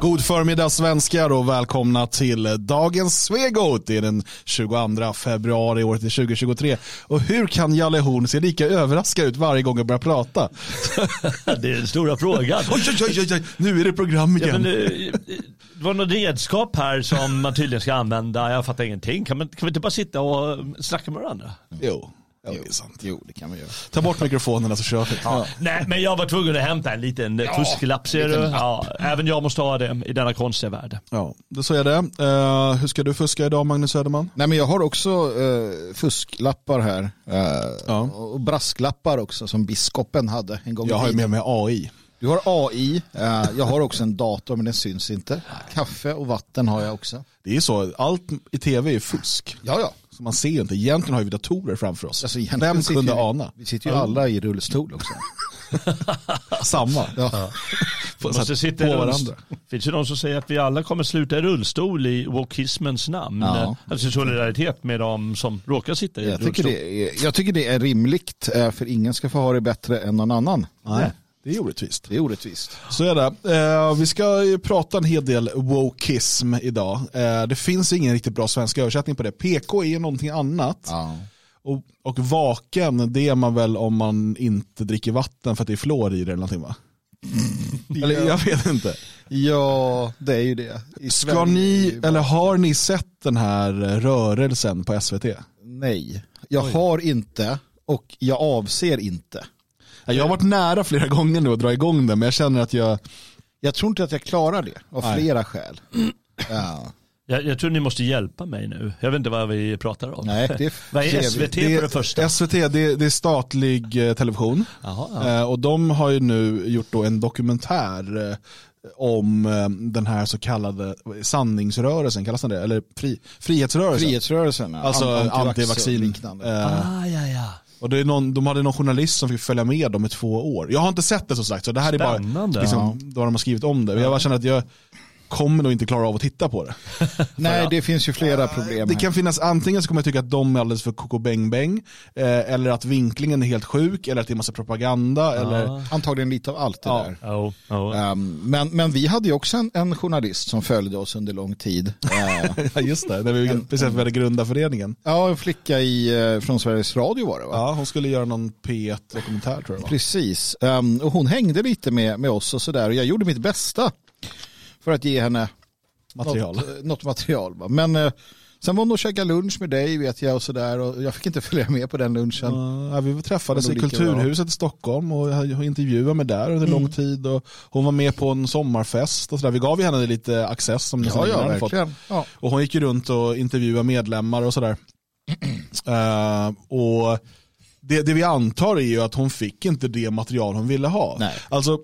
God förmiddag svenskar och välkomna till dagens Svegot. Det är den 22 februari året 2023. Och hur kan Jalle Horn se lika överraskad ut varje gång jag börjar prata? Det är den stora frågan. Oj, oj, oj, nu är det program igen. Ja, men, det, det var något redskap här som man tydligen ska använda. Jag fattar ingenting. Kan, man, kan vi inte bara sitta och snacka med varandra? Jo. Ja, det är sant. Jo, det kan vi göra. Ta bort mikrofonerna så kör vi. Ja. Nej, men jag var tvungen att hämta en liten ja, fusklapp ser du. Ja, även jag måste ha det i denna konstiga värld. Ja, då så är det. Uh, hur ska du fuska idag Magnus Söderman? Nej, men jag har också uh, fusklappar här. Uh, ja. Och brasklappar också som biskopen hade en gång Jag har ju med mig AI. Du har AI, jag har också en dator men den syns inte. Kaffe och vatten har jag också. Det är så, allt i tv är fusk. Ja, ja. Så man ser inte. Egentligen har vi datorer framför oss. Alltså, Vem kunde ju, ana? Vi sitter ju alla i rullstol också. Samma. Ja. Ja. Måste sitta på varandra. Det finns ju de som säger att vi alla kommer sluta i rullstol i wokismens namn. Ja. Alltså solidaritet med de som råkar sitta i jag rullstol. Tycker det är, jag tycker det är rimligt, eh, för ingen ska få ha det bättre än någon annan. Nej. Det är orättvist. Det är orättvist. Så är det. Eh, vi ska prata en hel del wokism idag. Eh, det finns ingen riktigt bra svensk översättning på det. PK är någonting annat. Ja. Och, och vaken, det är man väl om man inte dricker vatten för att det är fluor i det eller någonting va? Mm. Eller jag vet inte. Ja, det är ju det. I Ska ni, eller har ni sett den här rörelsen på SVT? Nej, jag Oj. har inte och jag avser inte. Jag har varit nära flera gånger nu att dra igång den men jag känner att jag... Jag tror inte att jag klarar det av Nej. flera skäl. Ja. Jag, jag, tror ni måste hjälpa mig nu. Jag vet inte vad vi pratar om. Nej, det är vad är SVT det, på det första? SVT det, det är statlig eh, television. Aha, ja. eh, och de har ju nu gjort då en dokumentär eh, om den här så kallade sanningsrörelsen, kallas den det? Eller fri, frihetsrörelsen? Frihetsrörelsen, alltså antivaccin. Eh, ah, ja, ja. Och det är någon, de hade någon journalist som fick följa med dem i två år. Jag har inte sett det som sagt, så det här Spännande. är bara liksom, då de har skrivit om det. Jag bara känner att jag kommer nog inte klara av att titta på det. Nej, det finns ju flera problem. Det kan finnas, antingen så kommer jag tycka att de är alldeles för koko bäng bäng, eh, eller att vinklingen är helt sjuk, eller att det är massa propaganda. Ja. Eller... Antagligen lite av allt det ja. där. Oh, oh. Um, men, men vi hade ju också en, en, journalist som följde oss under lång tid. ja, just det, när vi en, precis hade grundat föreningen. Ja, en flicka i, eh, från Sveriges Radio var det va? Ja, hon skulle göra någon P1-dokumentär tror jag. Precis, um, och hon hängde lite med, med oss och sådär och jag gjorde mitt bästa för att ge henne material. Något, eh, något material. Va? Men eh, sen var hon och käkade lunch med dig vet jag och sådär och jag fick inte följa med på den lunchen. Ja, vi träffades i Kulturhuset i Stockholm och intervjuade mig där under mm. lång tid och hon var med på en sommarfest och sådär. Vi gav henne lite access som ja, ja, verkligen. Fått. Ja. Och hon gick ju runt och intervjuade medlemmar och sådär. uh, och det, det vi antar är ju att hon fick inte det material hon ville ha. Nej. Alltså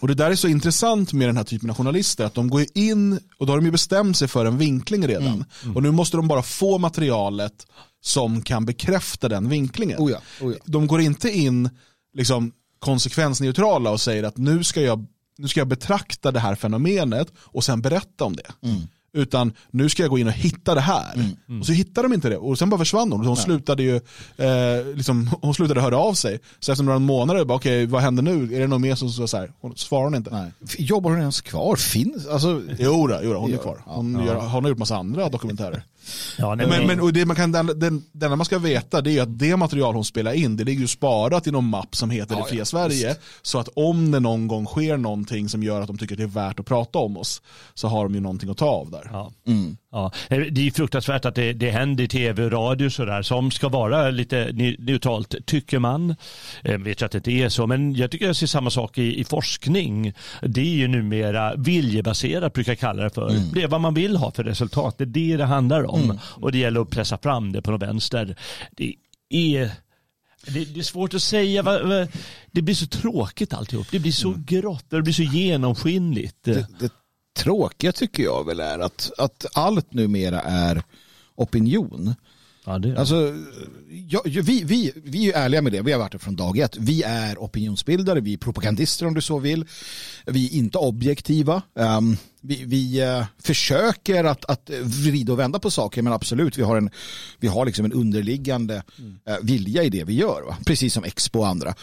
och det där är så intressant med den här typen av journalister, att de går in och då har de ju bestämt sig för en vinkling redan. Mm. Mm. Och nu måste de bara få materialet som kan bekräfta den vinklingen. Oh ja, oh ja. De går inte in liksom, konsekvensneutrala och säger att nu ska, jag, nu ska jag betrakta det här fenomenet och sen berätta om det. Mm. Utan nu ska jag gå in och hitta det här. Mm, mm. Och så hittade de inte det. Och sen bara försvann hon. Hon, slutade ju, eh, liksom, hon slutade höra av sig. Så efter några månader, okej okay, vad händer nu? Är det någon mer som så, så här? Hon svarar hon inte. Nej. Jobbar hon ens kvar? Finns? Alltså... Jo, då, jo då, hon är kvar. Hon, ja. gör, hon har gjort massa andra dokumentärer. Ja, nej, men, men, och det man kan, den, den, den man ska veta det är att det material hon spelar in det ligger ju sparat i någon mapp som heter ja, Det fria ja, Sverige. Just. Så att om det någon gång sker någonting som gör att de tycker att det är värt att prata om oss så har de ju någonting att ta av där. Ja. Mm. Ja. Det är fruktansvärt att det, det händer i tv och radio sådär som ska vara lite neutralt tycker man. Jag vet att det inte är så men jag tycker jag ser samma sak i, i forskning. Det är ju numera viljebaserat brukar jag kalla det för. Mm. Det är vad man vill ha för resultat. Det är det det handlar om. Mm. Och det gäller att pressa fram det på något vänster. Det är det, det, är svårt att säga. Det blir så tråkigt alltihop. Det blir så mm. grått det blir så genomskinligt. Det, det tråkiga tycker jag väl är att, att allt numera är opinion. Ja, det alltså, ja, vi, vi, vi är ärliga med det, vi har varit det från dag ett. Vi är opinionsbildare, vi är propagandister om du så vill. Vi är inte objektiva. Um, vi, vi uh, försöker att, att vrida och vända på saker men absolut, vi har, en, vi har liksom en underliggande uh, vilja i det vi gör. Va? Precis som Expo och andra.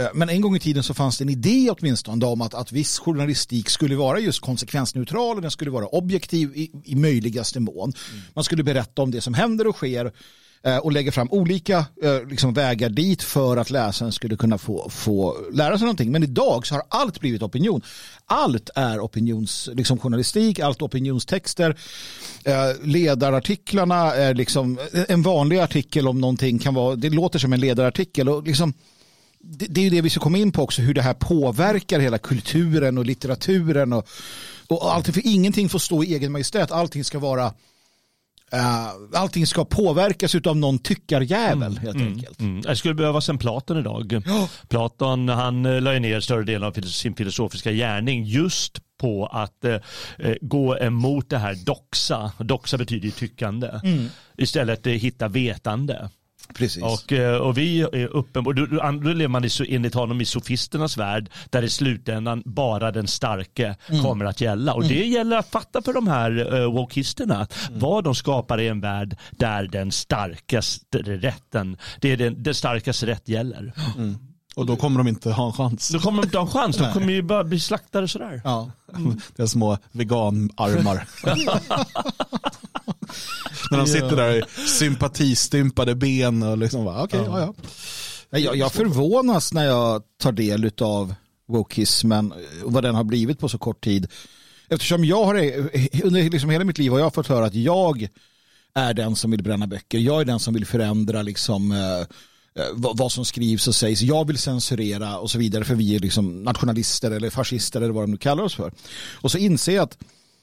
Eh, men en gång i tiden så fanns det en idé åtminstone om att, att viss journalistik skulle vara just konsekvensneutral och den skulle vara objektiv i, i möjligaste mån. Mm. Man skulle berätta om det som händer och sker eh, och lägga fram olika eh, liksom vägar dit för att läsaren skulle kunna få, få lära sig någonting. Men idag så har allt blivit opinion. Allt är opinionsjournalistik, liksom allt opinionstexter. Ledarartiklarna är liksom en vanlig artikel om någonting kan vara, det låter som en ledarartikel och liksom det, det är det vi ska komma in på också, hur det här påverkar hela kulturen och litteraturen och, och allting, för ingenting får stå i egen majestät, allting ska vara Uh, allting ska påverkas av någon tyckarjävel mm, helt mm, enkelt. Mm. Jag skulle behövas en Platon idag. Oh. Platon han uh, la ner större delen av sin filosofiska gärning just på att uh, gå emot det här doxa. Doxa betyder ju tyckande. Mm. Istället hitta vetande. Precis. Och, eh, och vi är uppenbart, då, då lever man i, enligt honom i sofisternas värld där i slutändan bara den starke mm. kommer att gälla. Och mm. det gäller att fatta för de här uh, wokisterna mm. vad de skapar i en värld där den starkaste rätten, det är den, den starkaste rätt gäller. Mm. Och då kommer de inte ha en chans. Då kommer de inte ha en chans, de kommer ju bara bli slaktade sådär. Ja. Mm. Det är små veganarmar. När de sitter där i sympatistympade ben och liksom bara, okej, okay, ja. ja, Jag, jag förvånas när jag tar del av wokismen och vad den har blivit på så kort tid. Eftersom jag har, under liksom hela mitt liv har jag fått höra att jag är den som vill bränna böcker. Jag är den som vill förändra liksom, eh vad som skrivs och sägs. Jag vill censurera och så vidare för vi är liksom nationalister eller fascister eller vad de nu kallar oss för. Och så inser jag att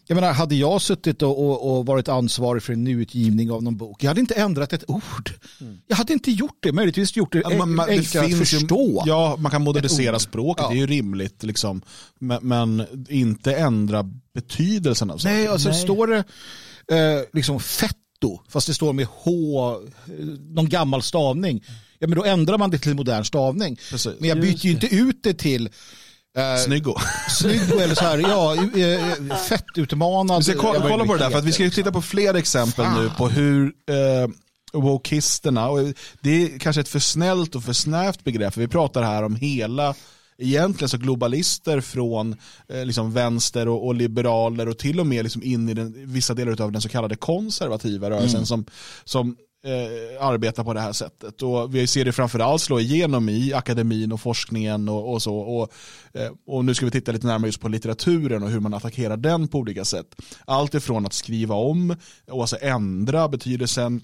jag menar, hade jag suttit och, och, och, varit ansvarig för en nyutgivning av någon bok, jag hade inte ändrat ett ord. Mm. Jag hade inte gjort det, möjligtvis gjort det, ja, man, enklare att förstå. Ju, ja, man kan modernisera språket, ja. det är ju rimligt. Liksom. Men, men, inte ändra betydelsen av saker. Nej, alltså Nej. står det eh, liksom fetto, fast det står med H, någon gammal stavning, ja men då ändrar man det till modern stavning. Precis. Men jag byter ju inte ut det till Uh, Snyggo. Snyggo eller så här, ja, eh, fettutmanad. Vi ska kolla, kolla på det där, för att vi ska titta på fler exempel Fan. nu på hur eh, wokisterna, och det är kanske ett för snällt och för snävt begrepp, för vi pratar här om hela egentligen så globalister från eh, liksom vänster och, och, liberaler och till och med liksom in i den, vissa delar av den så kallade konservativa rörelsen mm. som, som eh, arbetar på det här sättet. Och vi ser det framförallt slå igenom i akademin och forskningen och, och så. Och, eh, och nu ska vi titta lite närmare just på litteraturen och hur man attackerar den på olika sätt. Allt ifrån att skriva om och alltså ändra betydelsen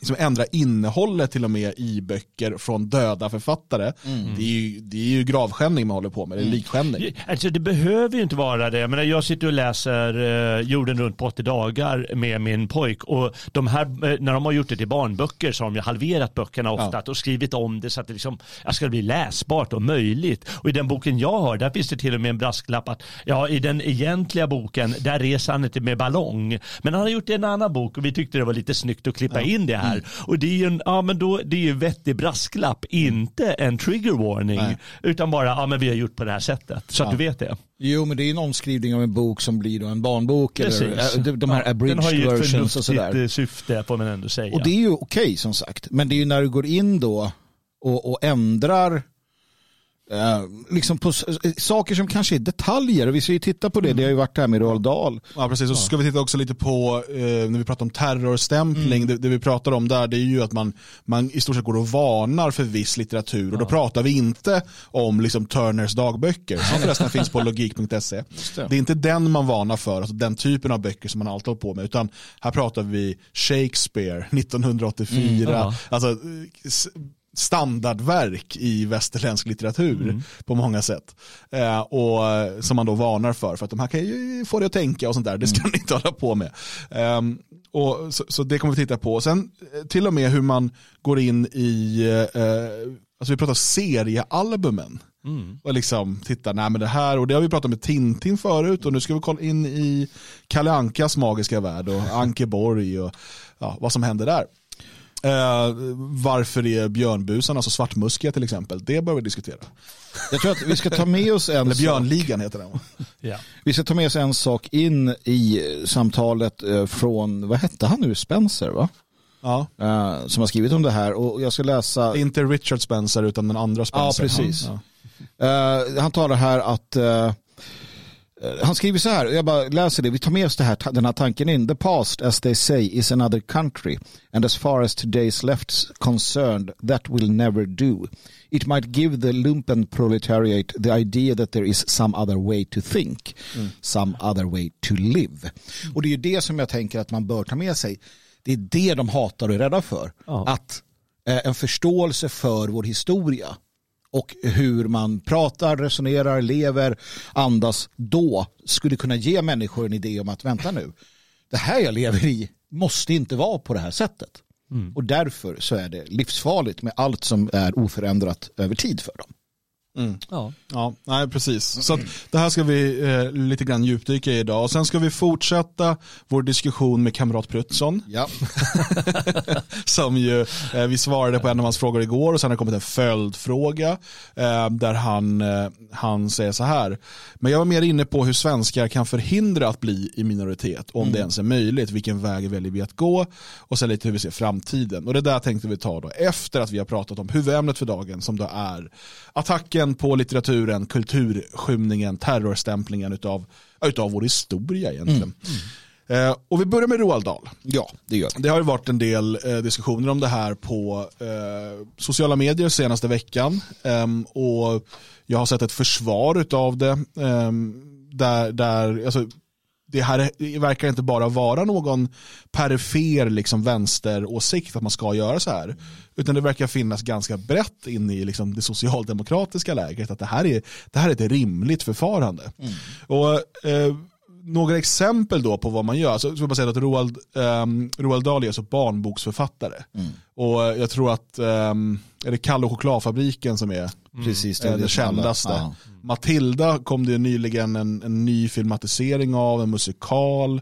liksom ändra innehållet till och med i böcker från döda författare. Mm. Det, är ju, det är ju gravskändning man håller på med, det är mm. likskändning. Alltså det behöver ju inte vara det. Jag, menar, jag sitter och läser eh, Jorden runt på 80 dagar med min pojk och de här, eh, när de har gjort det till barnböcker så har de ju halverat böckerna ofta ja. och skrivit om det så att det liksom, ska bli läsbart och möjligt. Och i den boken jag har, där finns det till och med en brasklapp att ja, i den egentliga boken, där reser han inte med ballong. Men han har gjort det i en annan bok och vi tyckte det var lite snyggt att klippa ja. in det här här. Och det är ju en, ja, men då, det är ju vettig brasklapp, inte en trigger warning. Nej. Utan bara, ja men vi har gjort på det här sättet. Så ja. att du vet det. Jo, men det är en omskrivning av en bok som blir då en barnbok. Precis. Eller, de här ja, abridged versions och sådär. Den har ju ett syfte får man ändå säga. Och det är ju okej okay, som sagt. Men det är ju när du går in då och, och ändrar Uh, liksom på saker som kanske är detaljer. Vi ska ju titta på det. Mm. Det har ju varit det här med Roald Dahl. Ja, precis. Och så ska vi titta också lite på, eh, när vi pratar om terrorstämpling, mm. det, det, vi pratar om där det är ju att man, man i stort sett går och varnar för viss litteratur. Ja. Och då pratar vi inte om liksom Turners dagböcker, som förresten finns på logik.se. Det. det är inte den man varnar för, alltså den typen av böcker som man alltid håller på med, utan här pratar vi Shakespeare 1984. Mm. Alltså, standardverk i västerländsk litteratur mm. på många sätt. Eh, och Som man då varnar för, för att de här kan ju få dig att tänka och sånt där, det ska mm. ni inte hålla på med. Eh, och så, så, det kommer vi titta på. Sen eh, till och med hur man går in i, eh, alltså vi pratar seriealbumen. Mm. Och liksom titta, nej men det här, och det har vi pratat med Tintin förut och nu ska vi kolla in i Kalle Ankas magiska värld och Ankeborg och ja, vad som händer där. Uh, varför är björnbusarna så svartmuskiga till exempel? Det bör vi diskutera. Jag tror att vi ska ta med oss en Eller björnligan heter den. ja. Vi ska ta med oss en sak in i samtalet eh, från, vad hette han nu, Spencer va? Ja. eh, som har skrivit om det här och jag ska läsa. Inte Richard Spencer utan den andra Spencer. Ja, precis. Ja. Eh, han talar här att eh, han skriver så här, jag bara läser det, vi tar med oss det här, den här tanken in. The past, as they say, is another country. And as far as today's left's concerned, that will never do. It might give the lumpen proletariat the idea that there is some other way to think. Some other way to live. Och det är ju det som jag tänker att man bör ta med sig. Det är det de hatar och är rädda för. Ja. Att eh, en förståelse för vår historia och hur man pratar, resonerar, lever, andas då skulle kunna ge människor en idé om att vänta nu, det här jag lever i måste inte vara på det här sättet. Och därför så är det livsfarligt med allt som är oförändrat över tid för dem. Ja. Ja, nej precis. Så att det här ska vi eh, lite grann djupdyka i idag. Och sen ska vi fortsätta vår diskussion med kamrat Prutsson. Ja. som ju, eh, vi svarade på en av hans frågor igår och sen har det kommit en följdfråga eh, där han, eh, han säger så här. Men jag var mer inne på hur svenskar kan förhindra att bli i minoritet, om det ens är möjligt. Vilken väg väljer vi att gå? Och sen lite hur vi ser framtiden. Och det där tänkte vi ta då efter att vi har pratat om huvudämnet för dagen som då är attacken på litteraturen, kulturskymningen, terrorstämplingen utav, utav vår historia egentligen. Eh, och vi börjar med Roald Dahl. ja, det gör Det har ju varit en del eh, diskussioner om det här på eh, sociala medier senaste veckan. Ehm, och jag har sett ett försvar av det. ehm, där, där, alltså, det här verkar inte bara vara någon perifer liksom, vänsteråsikt att man ska göra så här. Utan det verkar finnas ganska brett in i liksom, det socialdemokratiska lägret att det här är, det här är ett rimligt förfarande. Och eh, några exempel då på vad man gör. Så ska jag bara säga att Roald, um, Roald Dahl är alltså barnboksförfattare. Och eh, jag tror att, um, är det Kalle och chokladfabriken som är Precis, eh, det, som alla- kändaste. Ja. Matilda kom det nyligen en, en ny filmatisering av, en musikal.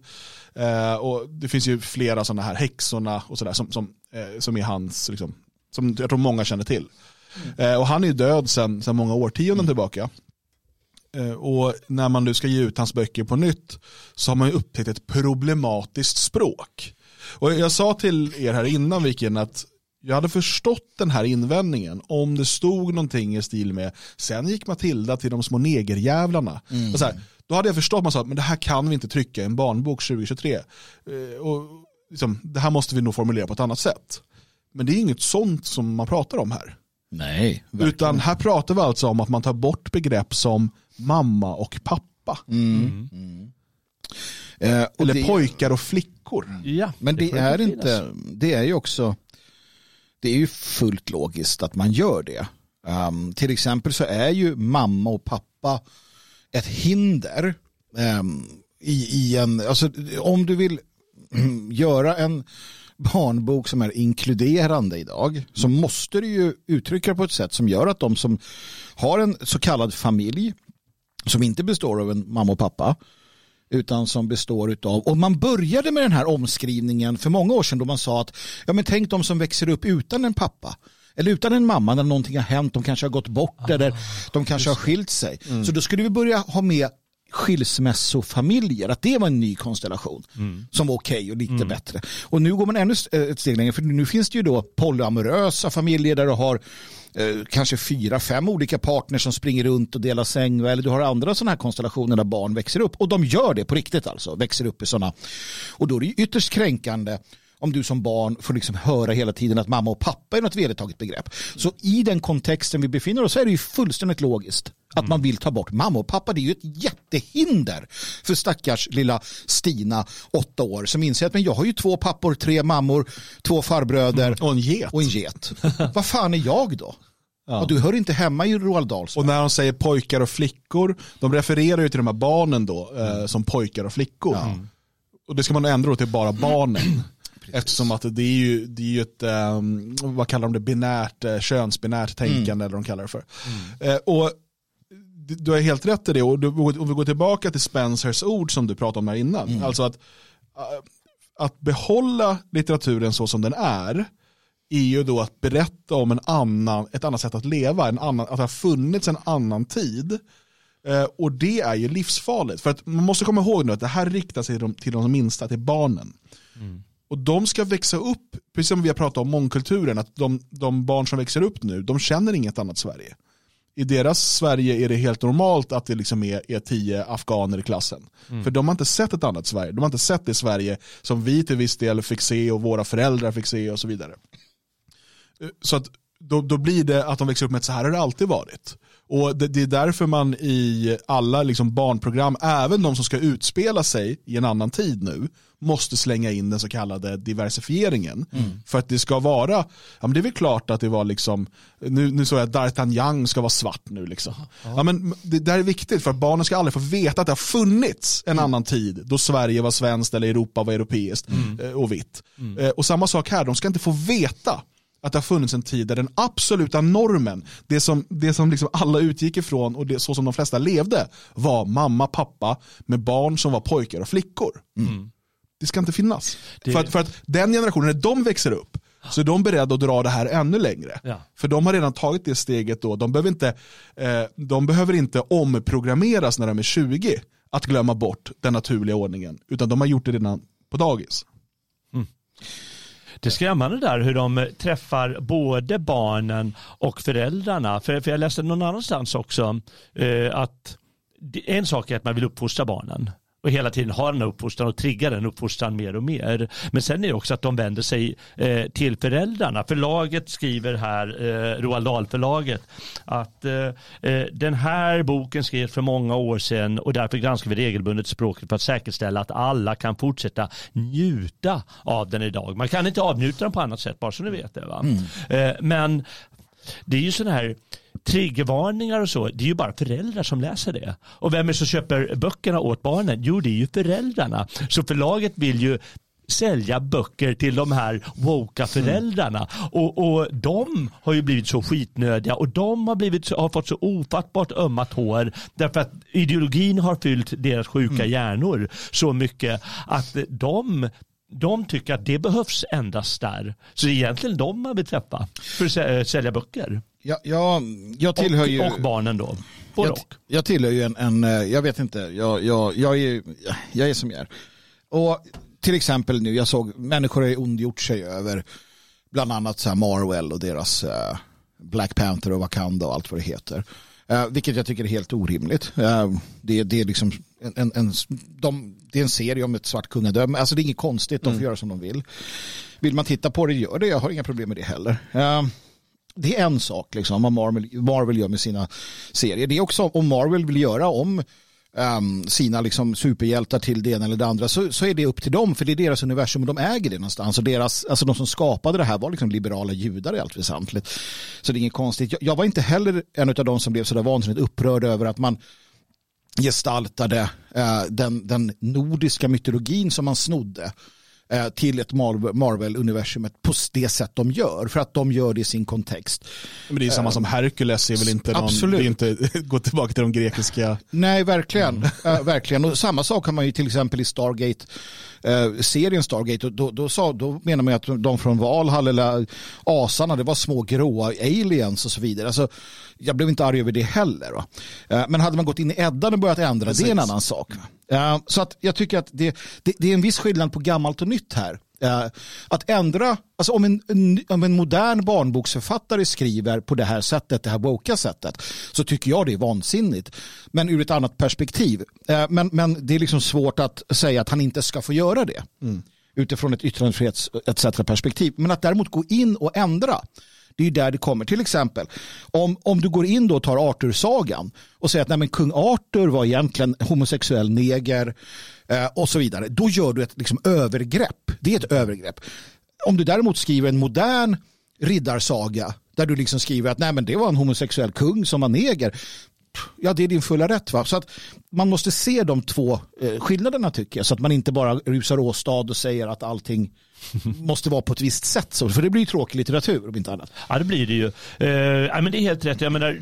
Eh, och det finns ju flera sådana här, Häxorna och sådär som, som, eh, som är hans, liksom, som jag tror många känner till. Eh, och han är ju död sedan många årtionden tillbaka. Eh, Och när man nu ska ge ut hans böcker på nytt så har man ju upptäckt ett problematiskt språk. Och jag sa till er här innan Viken att jag hade förstått den här invändningen om det stod någonting i stil med sen gick Matilda till de små negerjävlarna. Och så här, då hade jag förstått man sa men det här kan vi inte trycka i en barnbok 2023. Eh, Och liksom, det här måste vi nog formulera på ett annat sätt. Men det är inget sånt som man pratar om här. Nej, verkligen. Utan här pratar vi alltså om att man tar bort begrepp som mamma och pappa. Eh, och Eller det- pojkar och flickor. ja. Men det, får är inte, det är ju också, det är ju fullt logiskt att man gör det. Um, till exempel så är ju mamma och pappa ett hinder um, i, i en, alltså om du vill mm, göra en barnbok som är inkluderande idag så måste du ju uttrycka det på ett sätt som gör att de som har en så kallad familj som inte består av en mamma och pappa utan som består av, och man började med den här omskrivningen för många år sedan då man sa att ja men tänk de som växer upp utan en pappa eller utan en mamma när någonting har hänt, de kanske har gått bort eller de kanske har skilt sig. Så då skulle vi börja ha med skilsmässofamiljer, att det var en ny konstellation som var okej och lite bättre. Och nu går man ännu eh, ett steg längre, för nu finns det ju då polyamorösa familjer där du har eh, kanske fyra, fem olika partners som springer runt och delar säng eller du har andra sådana här konstellationer där barn växer upp och de gör det på riktigt alltså, växer upp i sådana. Och då är det ju ytterst kränkande om du som barn får liksom höra hela tiden att mamma och pappa är något vedertaget begrepp. Så i den kontexten vi befinner oss så är det ju fullständigt logiskt att man vill ta bort mamma och pappa. Det är ju ett jättehinder för stackars lilla Stina, åtta år, som inser att men jag har ju två pappor, tre mammor, två farbröder Och en get. och en get. Vad fan är jag då? Och du hör inte hemma i Roald Dahls Och när de säger pojkar och flickor, de refererar ju till de här barnen då eh, som pojkar och flickor. Och det ska man ändra då till bara barnen. Eftersom att det är ju, det är ju ett, ehm, vad kallar de det, binärt, eh, könsbinärt tänkande eller vad de kallar det för. Eh, och du- har helt rätt i det och du, om vi går tillbaka till Spencers ord som du pratade om här innan. Alltså att, eh, att behålla litteraturen så som den är är ju då att berätta om en annan, ett annat sätt att leva, en annan, att det har funnits en annan tid. Eh, och det är ju livsfarligt. För att man måste komma ihåg nu att det här riktar sig till de, till de minsta, till barnen. Och de ska växa upp, precis som vi har pratat om mångkulturen, att de, de barn som växer upp nu, de känner inget annat Sverige. I deras Sverige är det helt normalt att det liksom är, är tio afghaner i klassen. Mm. För de har inte sett ett annat Sverige. De har inte sett det Sverige som vi till viss del fick se och våra föräldrar fick se och så vidare. Så att då, då blir det att de växer upp med att så här har det alltid varit. Och det, det, är därför man i alla liksom barnprogram, även de som ska utspela sig i en annan tid nu, måste slänga in den så kallade diversifieringen. Mm. För att det ska vara, ja men det är väl klart att det var liksom, nu, nu såg jag att D'Artagnan ska vara svart nu liksom. Ja. ja men det där är viktigt för att barnen ska aldrig få veta att det har funnits en mm. annan tid då Sverige var svenskt eller Europa var europeiskt mm. Eh, och vitt. Mm. Eh, och samma sak här, de ska inte få veta att det har funnits en tid där den absoluta normen, det som, det som liksom alla utgick ifrån och det, så som de flesta levde, var mamma, pappa med barn som var pojkar och flickor. Mm. Det ska inte finnas. Det... För, att, för att den generationen, när de växer upp, så är de beredda att dra det här ännu längre. Ja. För de har redan tagit det steget då. De behöver, inte, eh, de behöver inte omprogrammeras när de är 20 att glömma bort den naturliga ordningen. Utan de har gjort det redan på dagis. Mm. Det är skrämmande där hur de eh, träffar både barnen och föräldrarna. För, för jag läste någon annanstans också eh, att en sak är att man vill uppfostra barnen och hela tiden har den uppfostran och triggar den uppfostran mer och mer. Men sen är det också att de vänder sig eh, till föräldrarna. Förlaget skriver här, eh, Roald Dahl-förlaget, att eh, eh, den här boken skrevs för många år sedan och därför granskar vi regelbundet språket för att säkerställa att alla kan fortsätta njuta av den idag. Man kan inte avnjuta den på annat sätt, bara så ni vet det. Va? Mm. Eh, men det är ju sådana här triggervarningar och så, det är ju bara föräldrar som läser det. Och vem är det som köper böckerna åt barnen? Jo, det är ju föräldrarna. Så förlaget vill ju sälja böcker till de här woka föräldrarna. Mm. Och, och de har ju blivit så skitnödiga och de har, blivit, har fått så ofattbart ömma tår därför att ideologin har fyllt deras sjuka mm. hjärnor så mycket att de de tycker att det behövs endast där. Så det är egentligen de man vill träffa för att sälja böcker. Ja, ja, jag tillhör och, ju... Och barnen då. jag, jag tillhör ju en, en, eh, jag vet inte, jag, jag, jag, är, jag är som jag är. Och till exempel nu, jag såg människor har ondgjort sig över bland annat så Marvel och deras uh, Black Panther och Wakanda och allt vad det heter. Uh, vilket jag tycker är helt orimligt. Uh, det, det, är liksom en, en, en de, det är en serie om ett svart kungadöme. Alltså det är inget konstigt, de får mm. göra som de vill. Vill man titta på det, gör det. Jag har inga problem med det heller. Uh, det är en sak liksom, vad Marvel, Marvel gör med sina serier. Det är också om Marvel vill göra om um, sina liksom, superhjältar till det ena eller det andra så, så är det upp till dem för det är deras universum och de äger det någonstans. Och deras, alltså de som skapade det här var liksom liberala judar i allt väsentligt. Så det är inget konstigt. Jag, jag var inte heller en av de som blev sådär vansinnigt upprörd över att man gestaltade uh, den, den nordiska mytologin som man snodde till ett Marvel-universumet på det sätt de gör. För att de gör det i sin kontext. Men det är samma som eh, Hercules är väl inte någon, Absolut. det är inte gå tillbaka till de grekiska. Nej, verkligen. Mm. Uh, verkligen. Och samma sak har man ju till exempel i Stargate eh, serien Stargate, då, då, sa, då menar man att de från Valhall eller asarna, det var små gråa aliens och så vidare. Alltså, jag blev inte arg över det heller. Eh, men hade man gått in i Eddan och börjat ändra, Precis. det är en annan sak. Eh, så att jag tycker att det, det, det är en viss skillnad på gammalt och nytt här. Uh, att ändra, alltså om en, om en modern barnboksförfattare skriver på det här sättet, det här woka sättet, så tycker jag det är vansinnigt. Men ur ett annat perspektiv. Uh, men, men det är liksom svårt att säga att han inte ska få göra det. Mm. Utifrån ett yttrandefrihets etc. perspektiv. Men att däremot gå in och ändra, det är där det kommer. Till exempel, om, om du går in då och tar Arthur-sagan och säger att nej, men kung Arthur var egentligen homosexuell neger eh, och så vidare. Då gör du ett liksom, övergrepp. Det är ett övergrepp. Om du däremot skriver en modern riddarsaga där du liksom skriver att nej, men det var en homosexuell kung som var neger. Ja, det är din fulla rätt. Va? Så att man måste se de två eh, skillnaderna tycker jag. Så att man inte bara rusar åstad och säger att allting måste vara på ett visst sätt. Så, för det blir ju tråkig litteratur om inte annat. Ja, det blir det ju. Eh, men det är helt rätt. Jag menar,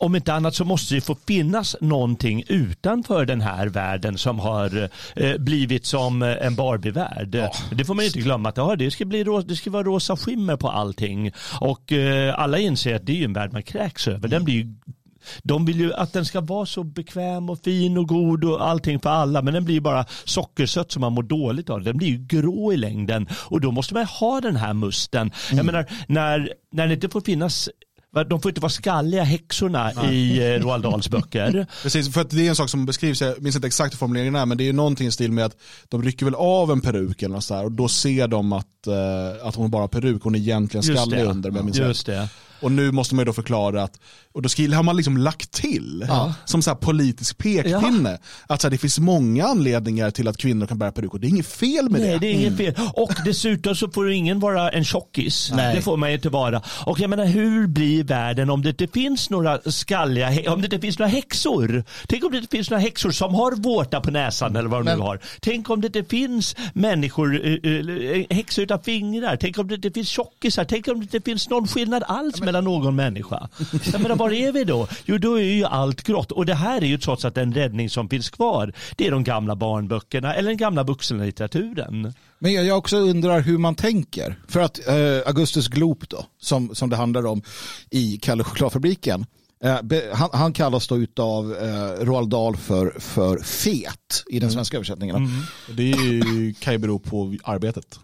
om inte annat så måste det få finnas någonting utanför den här världen som har eh, blivit som en Barbie-värld. Ja. Det får man inte glömma att ja, det, ska bli, det ska vara rosa skimmer på allting. Och eh, alla inser att det är en värld man kräks över. Den blir de vill ju att den ska vara så bekväm och fin och god och allting för alla. Men den blir ju bara sockersött som man mår dåligt av. Den blir ju grå i längden och då måste man ha den här musten. Mm. Jag menar, när, när det inte får finnas de får inte vara skalliga häxorna Nej. i eh, Roald Dahls böcker. Precis, för det är en sak som beskrivs, jag minns inte exakt hur formuleringen är, men det är någonting i stil med att de rycker väl av en peruk eller något så här, och då ser de att, uh, att hon bara har peruk, hon är egentligen skallig under. Men Just det. Och nu måste man ju då förklara att, och då har man liksom lagt till ja. som så politisk pekpinne. Ja. Att så här, det finns många anledningar till att kvinnor kan bära peruk och det är inget fel med Nej, det. det är inget mm. fel. Och dessutom så får ingen vara en tjockis. Nej. Det får man ju inte vara. Och jag menar hur blir världen om det inte finns några skalliga, om det inte finns några häxor. Tänk om det inte finns några häxor som har vårta på näsan eller vad de Men... nu har. Tänk om det inte finns människor, äh, häxor utan fingrar. Tänk om det inte finns tjockisar. Tänk om det inte finns någon skillnad alls mellan någon människa. Jag menar, var är vi då? Jo, då är ju allt grått. Och det här är ju trots att den räddning som finns kvar. Det är de gamla barnböckerna eller den gamla vuxenlitteraturen. Men jag också undrar hur man tänker. För att eh, Augustus Gloop då, som, som det handlar om i Kalle chokladfabriken, han, han, kallas då utav eh, Roald Dahl för, för fet i den mm. svenska översättningen. Mm. Det kan ju bero på arbetet.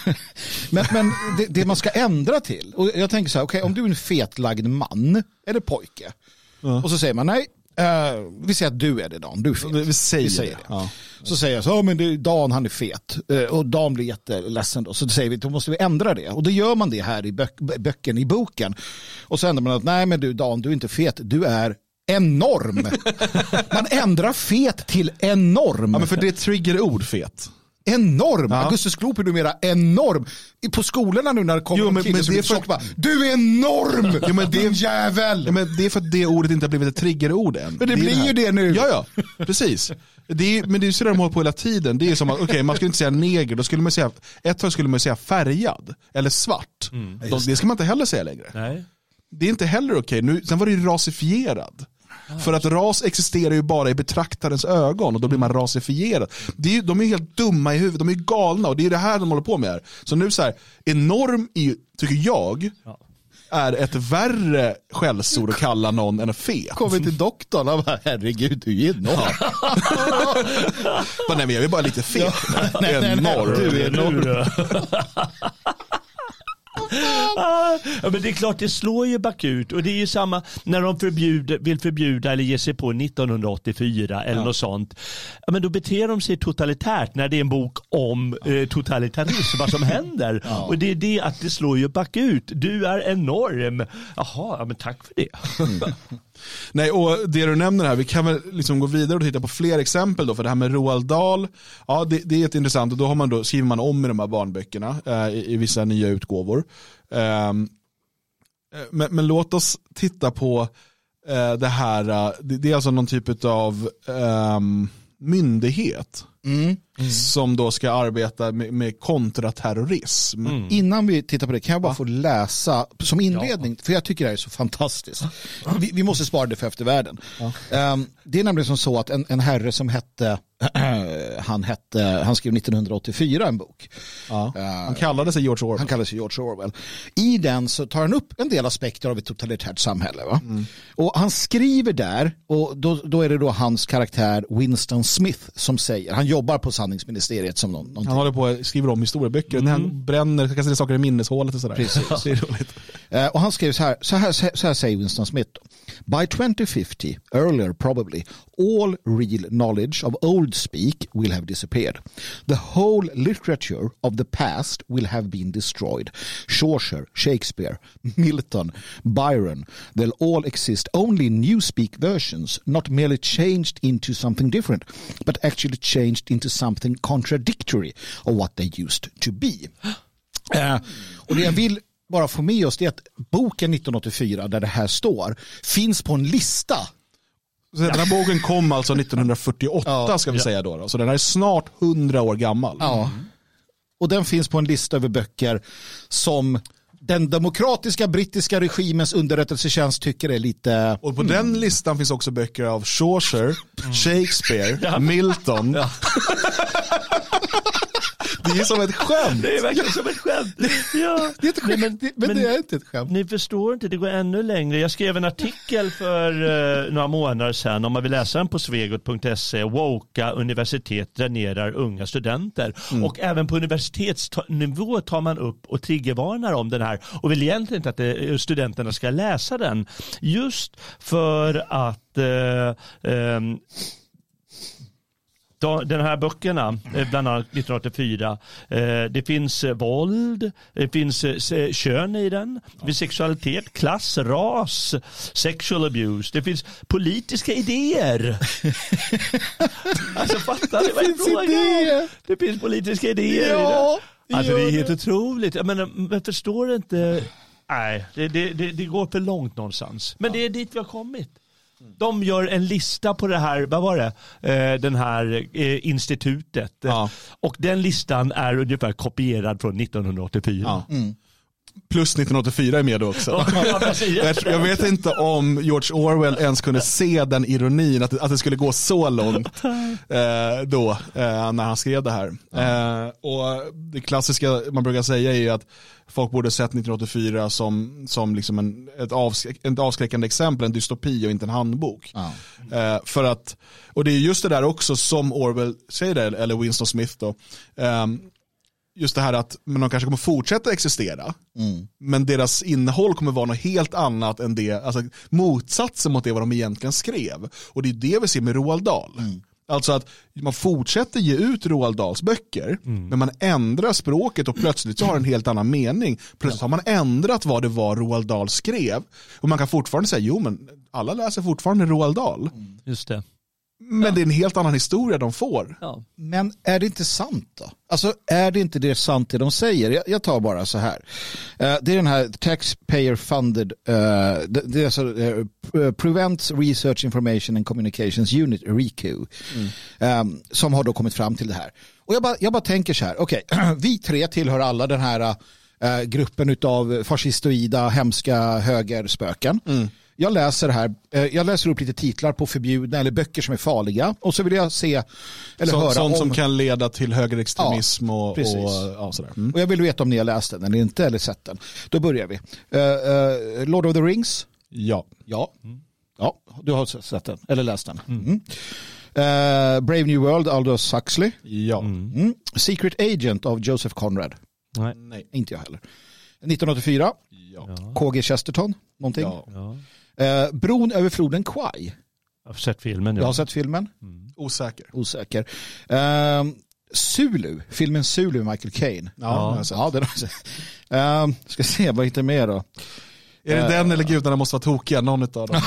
men men det, det, man ska ändra till, och jag tänker så här, okay, om du är en fetlagd man eller pojke, ja. och så säger man nej, Uh, vi säger att du är det Dan, du är fet. Vi säger, vi säger det. det. Ja. Så säger jag så, oh, men det, Dan han är fet. Uh, och Dan blir jätteledsen då. Så säger vi, då måste vi ändra det. Och då gör man det här i bök, böcken, i boken. Och så ändrar man att, nej men du Dan, du är inte fet, du är enorm. man ändrar fet till enorm. Ja, men för det är triggerord fet enorm. Ja. Augustus Gloop är numera enorm. På skolorna nu när det kommer jo, men, men det är för... bara, du är enorm, jo, men det, din jävel. Ja, men det är för att det ordet inte har blivit ett triggerord än. Men det, det blir det ju det nu. Ja, ja, precis. Det är, men det är så där de håller på hela tiden. Det är som att, okej, okay, man skulle inte säga neger, då skulle man säga, ett tag skulle man säga färgad, eller svart. Mm. Det ska man inte heller säga längre. Nej. Det är inte heller okej. Okay. sen var det ju rasifierad. För att ras existerar ju bara i betraktarens ögon och då blir man rasifierad. Det är, de är helt dumma i huvudet, de är galna och det är det här de håller på med här. Så nu så här, enorm är, tycker jag, är ett värre skällsord att kalla någon än en fet. Kommer till doktorn och bara, herregud du är enorm. nej men jag är bara lite fet. Ja, nej, nej, nej, du är enorm. ja, men det är klart, det slår ju bakut. Och det är ju samma när de förbjuder, vill förbjuda eller ge sig på 1984 eller ja. något sånt. Ja, men då beter de sig totalitärt när det är en bok om eh, totalitarism, vad som händer. Ja. Och det är det att det slår ju bakut. Du är enorm. Jaha, ja, men tack för det. Mm. Nej, och det du nämner här, vi kan väl liksom gå vidare och titta på fler exempel då, för det här med Roald Dahl, ja det, det är intressant och då, har man då skriver man om i de här barnböckerna eh, i, i, vissa nya utgåvor. Ehm, eh, men, men, låt oss titta på eh, det här, eh, det, det, är alltså någon typ av ehm, myndighet. Mm. Mm. Som då ska arbeta med, med kontraterrorism. Mm. Innan vi tittar på det kan jag bara ja. få läsa som inledning, ja. för jag tycker det här är så fantastiskt. Vi, vi måste spara det för eftervärlden. Ja. Um, det är nämligen som så att en, en herre som hette han, hette, han skrev 1984 en bok. Ja, uh, han kallade sig George Orwell. Han kallade sig George Orwell. I den så tar han upp en del aspekter av ett totalitärt samhälle. Va? Mm. Och han skriver där, och då, då är det då hans karaktär Winston Smith som säger, han jobbar på sanningsministeriet som någon, någonting. Han håller på att skriva om historieböcker, mm. han bränner, kastar saker i minneshålet och sådär. Precis. det är roligt. Uh, och han skrev så här, så här, så här säger Winston Smith. By 2050, earlier probably, all real knowledge of old speak will have disappeared. The whole literature of the past will have been destroyed. Chaucer, Shakespeare, Milton, Byron, they'll all exist only in new speak versions, not merely changed into something different, but actually changed into something contradictory of what they used to be. Uh, och det jag vill bara få med oss är att boken 1984 där det här står finns på en lista. Så den här boken kom alltså 1948 ja, ska vi ja. säga då, då, Så den här är snart 100 år gammal. Ja. Och den finns på en lista över böcker som den demokratiska brittiska regimens underrättelsetjänst tycker är lite... Och på mm. den listan finns också böcker av Chaucer, mm. Shakespeare, Milton. Det är som ett skämt. Det är verkligen som ett skämt. Ja. Det är ett skämt, Nej, men- men, men- det är inte ett skämt. Ni förstår inte, det går ännu längre. Jag skrev en artikel för eh, några månader sedan, om man vill läsa den på svegot.se. Woka universitet dränerar unga studenter. Och även på universitetsnivå tar man upp och triggervarnar om den här och vill egentligen inte att det, studenterna ska läsa den. Just för att eh, de, den här böckerna, eh, bland annat 1984, eh, det finns eh, våld, det finns kön i den, det finns sexualitet, klass, ras, sexual abuse, det finns politiska idéer. alltså fattar ni vad jag frågar. Det finns politiska idéer i Ja, det. Alltså det är helt otroligt. Jag menar, men förstår inte, nej, det, det, det, det går för långt någonstans. Men det är dit vi har kommit. De gör en lista på det här, vad var det, eh, den här eh, institutet. Ja. Och den listan är ungefär kopierad från 1984. Ja. Plus 1984 är med då också. Jag, vet inte om George Orwell ens kunde se den ironin, att, det- att det skulle gå så långt eh, då, eh, när han skrev det här. Eh, och det klassiska man brukar säga är ju att folk borde sett 1984 som, som liksom en, ett, avskräck, ett avskräckande exempel, en dystopi och inte en handbok. Eh, för att, och det är just det där också som Orwell säger, det, eller Winston Smith då, ehm, just det här att men de kanske kommer fortsätta existera, men deras innehåll kommer vara något helt annat än det, alltså motsatsen mot det vad de egentligen skrev. Och det är det vi ser med Roald Dahl. Alltså att man fortsätter ge ut Roald Dahls böcker, men man ändrar språket och plötsligt så har det en helt annan mening. Plötsligt har man ändrat vad det var Roald Dahl skrev. Och man kan fortfarande säga, jo men alla läser fortfarande Roald Dahl. Just det. Men det är en helt annan historia de får. Ja. Men är det inte sant då? Alltså är det inte det sant det de säger? Jag, jag tar bara så här. Eh, det är den här taxpayer funded, eh, det, det är alltså eh, Prevents Research Information and Communications Unit, RECU, eh, som har då kommit fram till det här. Och jag bara, jag bara tänker så här, okej, vi tre tillhör alla den här gruppen av fascistoida, hemska högerspöken. Jag läser här, eh, jag läser upp lite titlar på förbjudna eller böcker som är farliga och så vill jag se eller Så, höra sånt om, som kan leda till högerextremism Ja, och, precis. och ja, sådär. Mm. och jag vill veta om ni har läst den eller inte eller sett den. Då börjar vi. Eh, eh, Lord of the Rings, Ja. ja. Ja, du har sett den eller läst den. Mm. Eh, Brave New World, Aldous Huxley. Ja. Mm. Secret Agent av Joseph Conrad. Nej. Nej. Inte jag heller. 1984, Ja. KG Chesterton, någonting. Ja. Ja. Eh, Bron över floden Kwai. Jag har sett filmen. Jag har Ja. sett filmen. Osäker. Osäker. Eh, Zulu, filmen Zulu med Michael Caine. Ja, sett. Ja, den har jag sett. Eh, ska se, vad hittar jag mer då? Är det den eller gudarna måste vara tokiga? Någon av dem.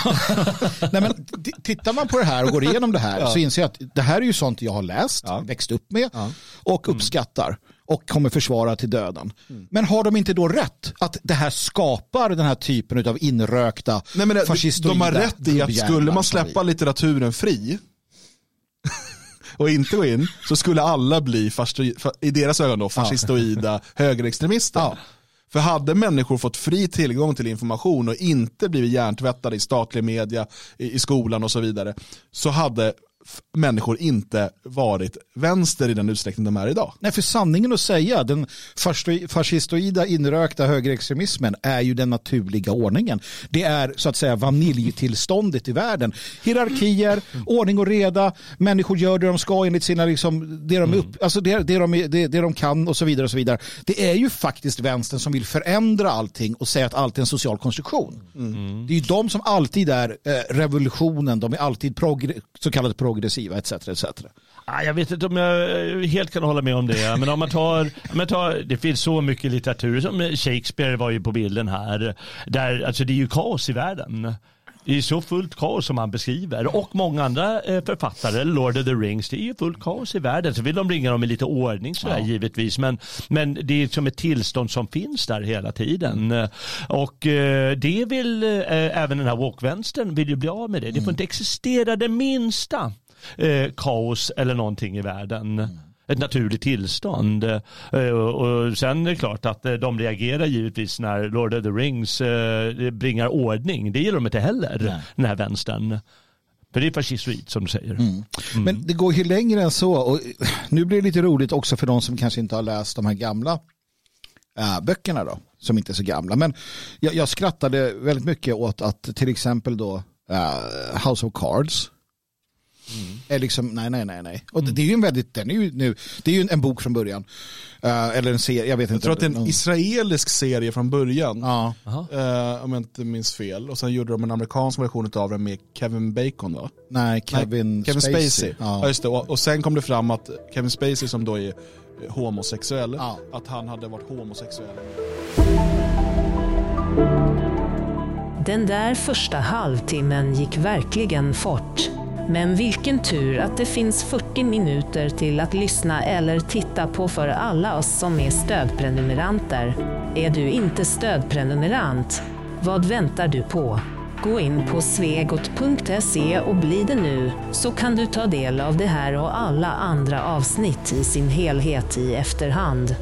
Nej, men, tittar man på det här och går igenom det här så inser jag att det här är ju sånt jag har läst, Ja. växt upp med Ja. och uppskattar och kommer försvara till döden. Men har de inte då rätt att det här skapar den här typen av inrökta Nej, men de har rätt i att skulle man släppa litteraturen fri och inte gå in så skulle alla bli, i deras ögon då, fascistoida högerextremister. Ja. För hade människor fått fri tillgång till information och inte blivit hjärntvättade i statlig media, i, i skolan och så vidare, så hade människor inte varit vänster i den utsträckning de är idag. Nej, för sanningen att säga, den fascisto- fascistoida inrökta högerextremismen är ju den naturliga ordningen. Det är så att säga vaniljtillståndet i världen. Hierarkier, ordning och reda, människor gör det de ska enligt sina, liksom, det, de upp, alltså det, det, de, det, det de kan och så vidare. och så vidare. Det är ju faktiskt vänstern som vill förändra allting och säga att allt är en social konstruktion. Det är ju de som alltid är eh, revolutionen, de är alltid så kallade progressiva etc. etc. Ah, Jag vet inte om jag eh, helt kan hålla med om det. Men om man tar, om man tar det finns så mycket litteratur som Shakespeare var ju på bilden här. Där, alltså det är ju kaos i världen. Det är så fullt kaos som han beskriver. Och många andra eh, författare, Lord of the Rings, det är ju fullt kaos i världen. Så vill de bringa dem i lite ordning sådär givetvis. Men, men det är som ett tillstånd som finns där hela tiden. Och eh, det vill eh, även den här woke-vänstern vill ju bli av med det. Det får inte existera det minsta eh, kaos eller någonting i världen. Ett naturligt tillstånd. Eh, och, sen är det klart att eh, de reagerar givetvis när Lord of the Rings eh, bringar ordning. Det gillar de inte heller, Nej. den här vänstern. För det är fascistoid som du säger. Mm. Men det går ju längre än så. Och nu blir det lite roligt också för de som kanske inte har läst de här gamla äh, böckerna då. Som inte är så gamla. Men jag, jag skrattade väldigt mycket åt att till exempel då äh, House of Cards. Mm. Är liksom, nej, nej, nej, nej. Och det är ju en väldigt, den är ju nu, det är ju en bok från början. Uh, eller en serie, jag vet jag inte. Jag tror att det är en israelisk serie från början. Ja. Uh, om jag inte minns fel. Och sen gjorde de en amerikansk version av den med Kevin Bacon va? Nej, Kevin, nej, Kevin Spacey. Spacey. Ja. ja. just det. Och, och, sen kom det fram att Kevin Spacey som då är homosexuell, ja. att han hade varit homosexuell. Den där första halvtimmen gick verkligen fort. Men vilken tur att det finns 40 minuter till att lyssna eller titta på för alla oss som är stödprenumeranter. Är du inte stödprenumerant? Vad väntar du på? Gå in på svegot.se och bli det nu så kan du ta del av det här och alla andra avsnitt i sin helhet i efterhand.